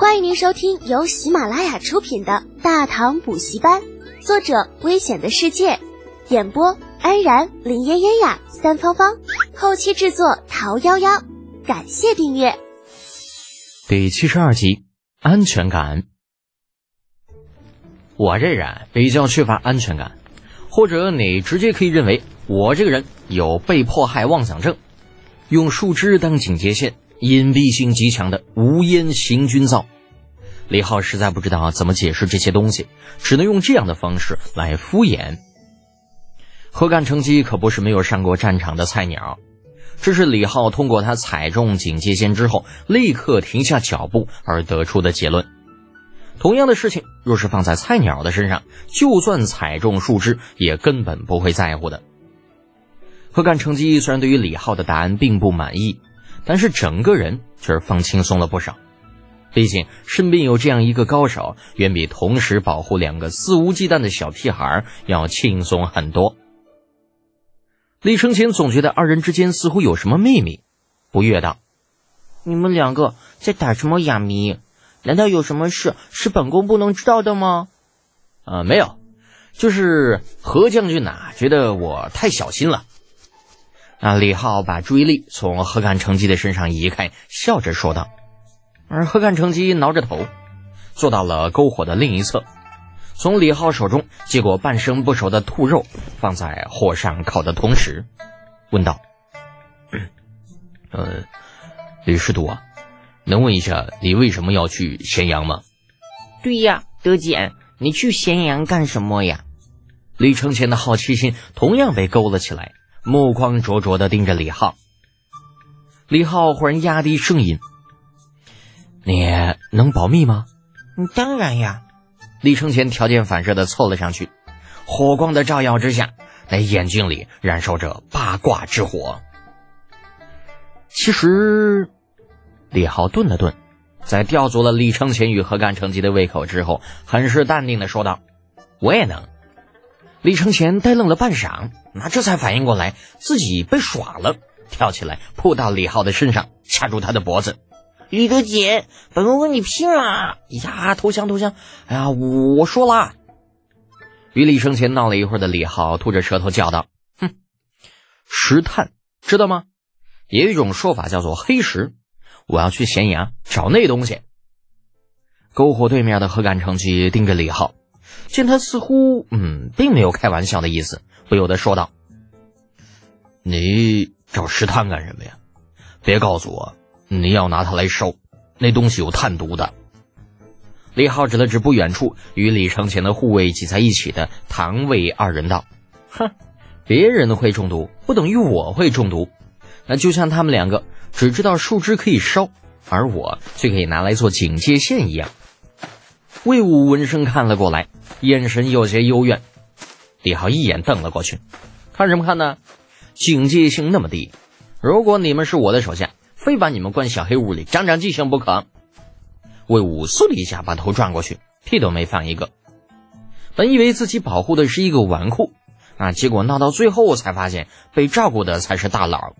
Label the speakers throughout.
Speaker 1: 欢迎您收听由喜马拉雅出品的《大唐补习班》，作者：危险的世界，演播：安然、林嫣嫣呀、三芳芳，后期制作：桃夭夭。感谢订阅。
Speaker 2: 第七十二集，安全感。我这人比较缺乏安全感，或者你直接可以认为我这个人有被迫害妄想症。用树枝当警戒线。隐蔽性极强的无烟行军灶，李浩实在不知道怎么解释这些东西，只能用这样的方式来敷衍。何干成机可不是没有上过战场的菜鸟，这是李浩通过他踩中警戒线之后立刻停下脚步而得出的结论。同样的事情若是放在菜鸟的身上，就算踩中树枝也根本不会在乎的。何干成机虽然对于李浩的答案并不满意。但是整个人却是放轻松了不少，毕竟身边有这样一个高手，远比同时保护两个肆无忌惮的小屁孩要轻松很多。李承前总觉得二人之间似乎有什么秘密，不悦道：“
Speaker 3: 你们两个在打什么哑谜？难道有什么事是本宫不能知道的吗？”“
Speaker 2: 啊，没有，就是何将军呐，觉得我太小心了。”啊！李浩把注意力从何干成基的身上移开，笑着说道。而何干成基挠着头，坐到了篝火的另一侧，从李浩手中接过半生不熟的兔肉，放在火上烤的同时，问道：“呃，李师徒啊，能问一下你为什么要去咸阳吗？”“
Speaker 3: 对呀，德简，你去咸阳干什么呀？”
Speaker 2: 李承前的好奇心同样被勾了起来。目光灼灼的盯着李浩，李浩忽然压低声音：“你能保密吗？”“
Speaker 3: 当然呀。”
Speaker 2: 李承前条件反射的凑了上去，火光的照耀之下，那眼睛里燃烧着八卦之火。其实，李浩顿了顿，在吊足了李承前与何干成吉的胃口之后，很是淡定的说道：“我也能。”李承前呆愣了半晌，那这才反应过来自己被耍了，跳起来扑到李浩的身上，掐住他的脖子。
Speaker 3: 李德姐，本宫跟你拼了！呀，投降投降！哎呀，我说了。
Speaker 2: 与李承前闹了一会儿的李浩吐着舌头叫道：“哼，石炭知道吗？也有一种说法叫做黑石。我要去咸阳找那东西。”篝火对面的何敢成吉盯着李浩。见他似乎嗯，并没有开玩笑的意思，不由得说道：“你找石炭干什么呀？别告诉我你要拿它来烧，那东西有炭毒的。”李浩指了指不远处与李承前的护卫挤在一起的唐魏二人道：“哼，别人会中毒，不等于我会中毒。那就像他们两个只知道树枝可以烧，而我却可以拿来做警戒线一样。”魏武闻声看了过来，眼神有些幽怨。李浩一眼瞪了过去，看什么看呢？警戒性那么低，如果你们是我的手下，非把你们关小黑屋里长长记性不可。魏武嗖的一下把头转过去，屁都没放一个。本以为自己保护的是一个纨绔，啊，结果闹到最后才发现被照顾的才是大佬，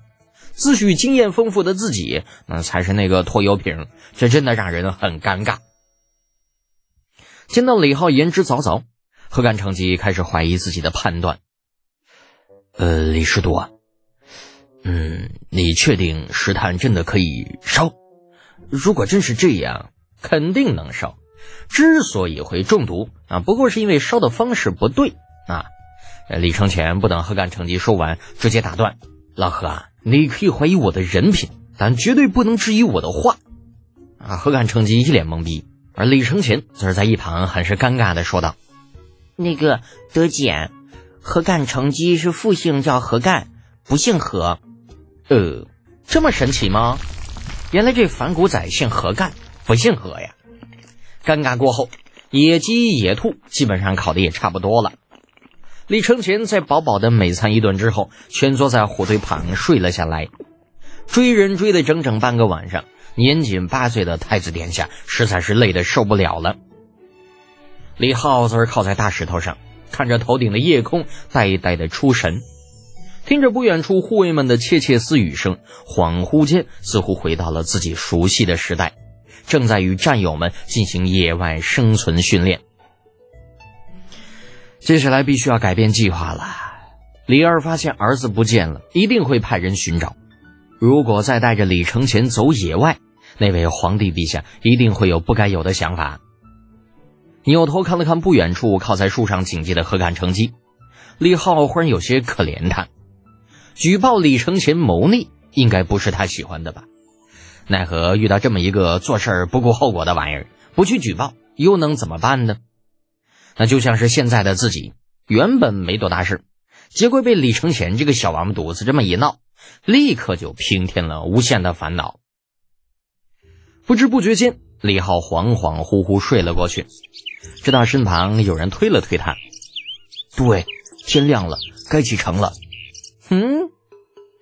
Speaker 2: 自诩经验丰富的自己，那才是那个拖油瓶，这真的让人很尴尬。见到李浩言之凿凿，何干成吉开始怀疑自己的判断。呃，李师徒啊，嗯，你确定石炭真的可以烧？如果真是这样，肯定能烧。之所以会中毒啊，不过是因为烧的方式不对啊。李承前不等何干成吉说完，直接打断：“老何啊，你可以怀疑我的人品，但绝对不能质疑我的话。”啊，何干成吉一脸懵逼。而李承前则是在一旁很是尴尬的说道：“
Speaker 3: 那个德简，何干成吉是复姓叫何干，不姓何。
Speaker 2: 呃，这么神奇吗？原来这反骨仔姓何干，不姓何呀！”尴尬过后，野鸡野兔基本上烤的也差不多了。李承前在饱饱的美餐一顿之后，蜷缩在火堆旁睡了下来，追人追了整整半个晚上。年仅八岁的太子殿下实在是累得受不了了。李浩则是靠在大石头上，看着头顶的夜空，呆呆的出神，听着不远处护卫们的窃窃私语声，恍惚间似乎回到了自己熟悉的时代，正在与战友们进行野外生存训练。接下来必须要改变计划了。李二发现儿子不见了，一定会派人寻找。如果再带着李承前走野外，那位皇帝陛下一定会有不该有的想法。扭头看了看不远处靠在树上警戒的何干成机，李浩忽然有些可怜他。举报李承前谋逆，应该不是他喜欢的吧？奈何遇到这么一个做事不顾后果的玩意儿，不去举报又能怎么办呢？那就像是现在的自己，原本没多大事，结果被李承前这个小王八犊子这么一闹，立刻就平添了无限的烦恼。不知不觉间，李浩恍恍惚惚睡了过去，直到身旁有人推了推他：“对，天亮了，该启程了。”嗯，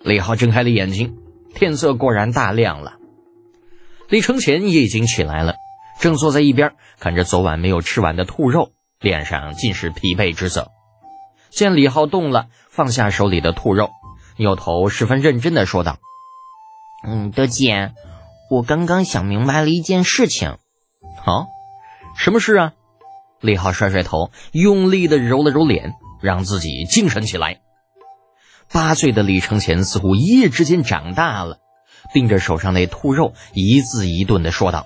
Speaker 2: 李浩睁开了眼睛，天色果然大亮了。李承前也已经起来了，正坐在一边看着昨晚没有吃完的兔肉，脸上尽是疲惫之色。见李浩动了，放下手里的兔肉，扭头十分认真的说道：“
Speaker 3: 嗯，德姐。”我刚刚想明白了一件事情，
Speaker 2: 好，什么事啊？李浩甩甩头，用力的揉了揉脸，让自己精神起来。八岁的李承前似乎一夜之间长大了，盯着手上那兔肉，一字一顿的说道：“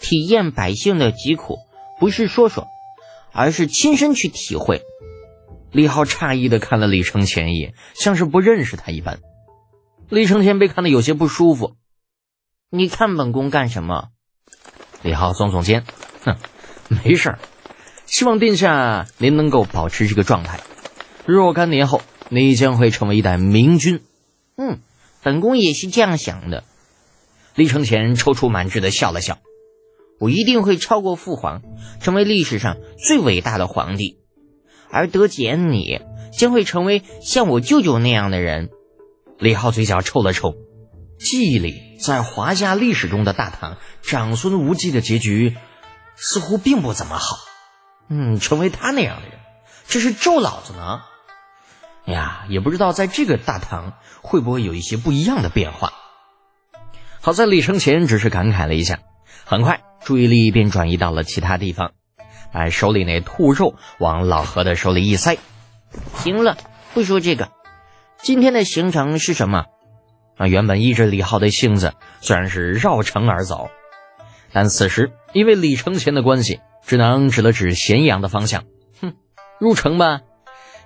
Speaker 3: 体验百姓的疾苦，不是说说，而是亲身去体会。”
Speaker 2: 李浩诧异的看了李承前一眼，像是不认识他一般。李承前被看得有些不舒服。
Speaker 3: 你看本宫干什么？
Speaker 2: 李浩耸耸肩，哼，没事儿。希望殿下您能够保持这个状态。若干年后，你将会成为一代明君。
Speaker 3: 嗯，本宫也是这样想的。
Speaker 2: 李承前踌躇满志的笑了笑。
Speaker 3: 我一定会超过父皇，成为历史上最伟大的皇帝。而德简，你将会成为像我舅舅那样的人。
Speaker 2: 李浩嘴角抽了抽。记忆里，在华夏历史中的大唐长孙无忌的结局似乎并不怎么好。嗯，成为他那样的人，这是咒老子呢。哎呀，也不知道在这个大唐会不会有一些不一样的变化。好在李承前只是感慨了一下，很快注意力便转移到了其他地方，把手里那兔肉往老何的手里一塞。
Speaker 3: 行了，不说这个，今天的行程是什么？
Speaker 2: 啊，原本依着李浩的性子，虽然是绕城而走，但此时因为李承前的关系，只能指了指咸阳的方向。哼，入城吧。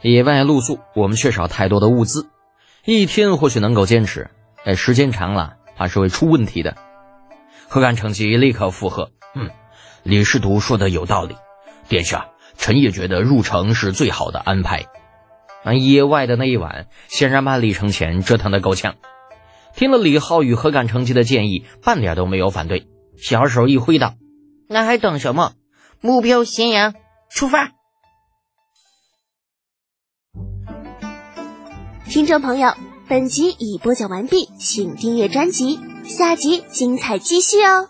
Speaker 2: 野外露宿，我们缺少太多的物资，一天或许能够坚持，哎，时间长了，怕是会出问题的。何干成吉立刻附和：“嗯，李师徒说的有道理，殿下，臣也觉得入城是最好的安排。”啊，野外的那一晚，显然把李承前折腾的够呛。听了李浩宇和敢成吉的建议，半点都没有反对，小手一挥道：“
Speaker 3: 那还等什么？目标咸阳，出发！”
Speaker 1: 听众朋友，本集已播讲完毕，请订阅专辑，下集精彩继续哦。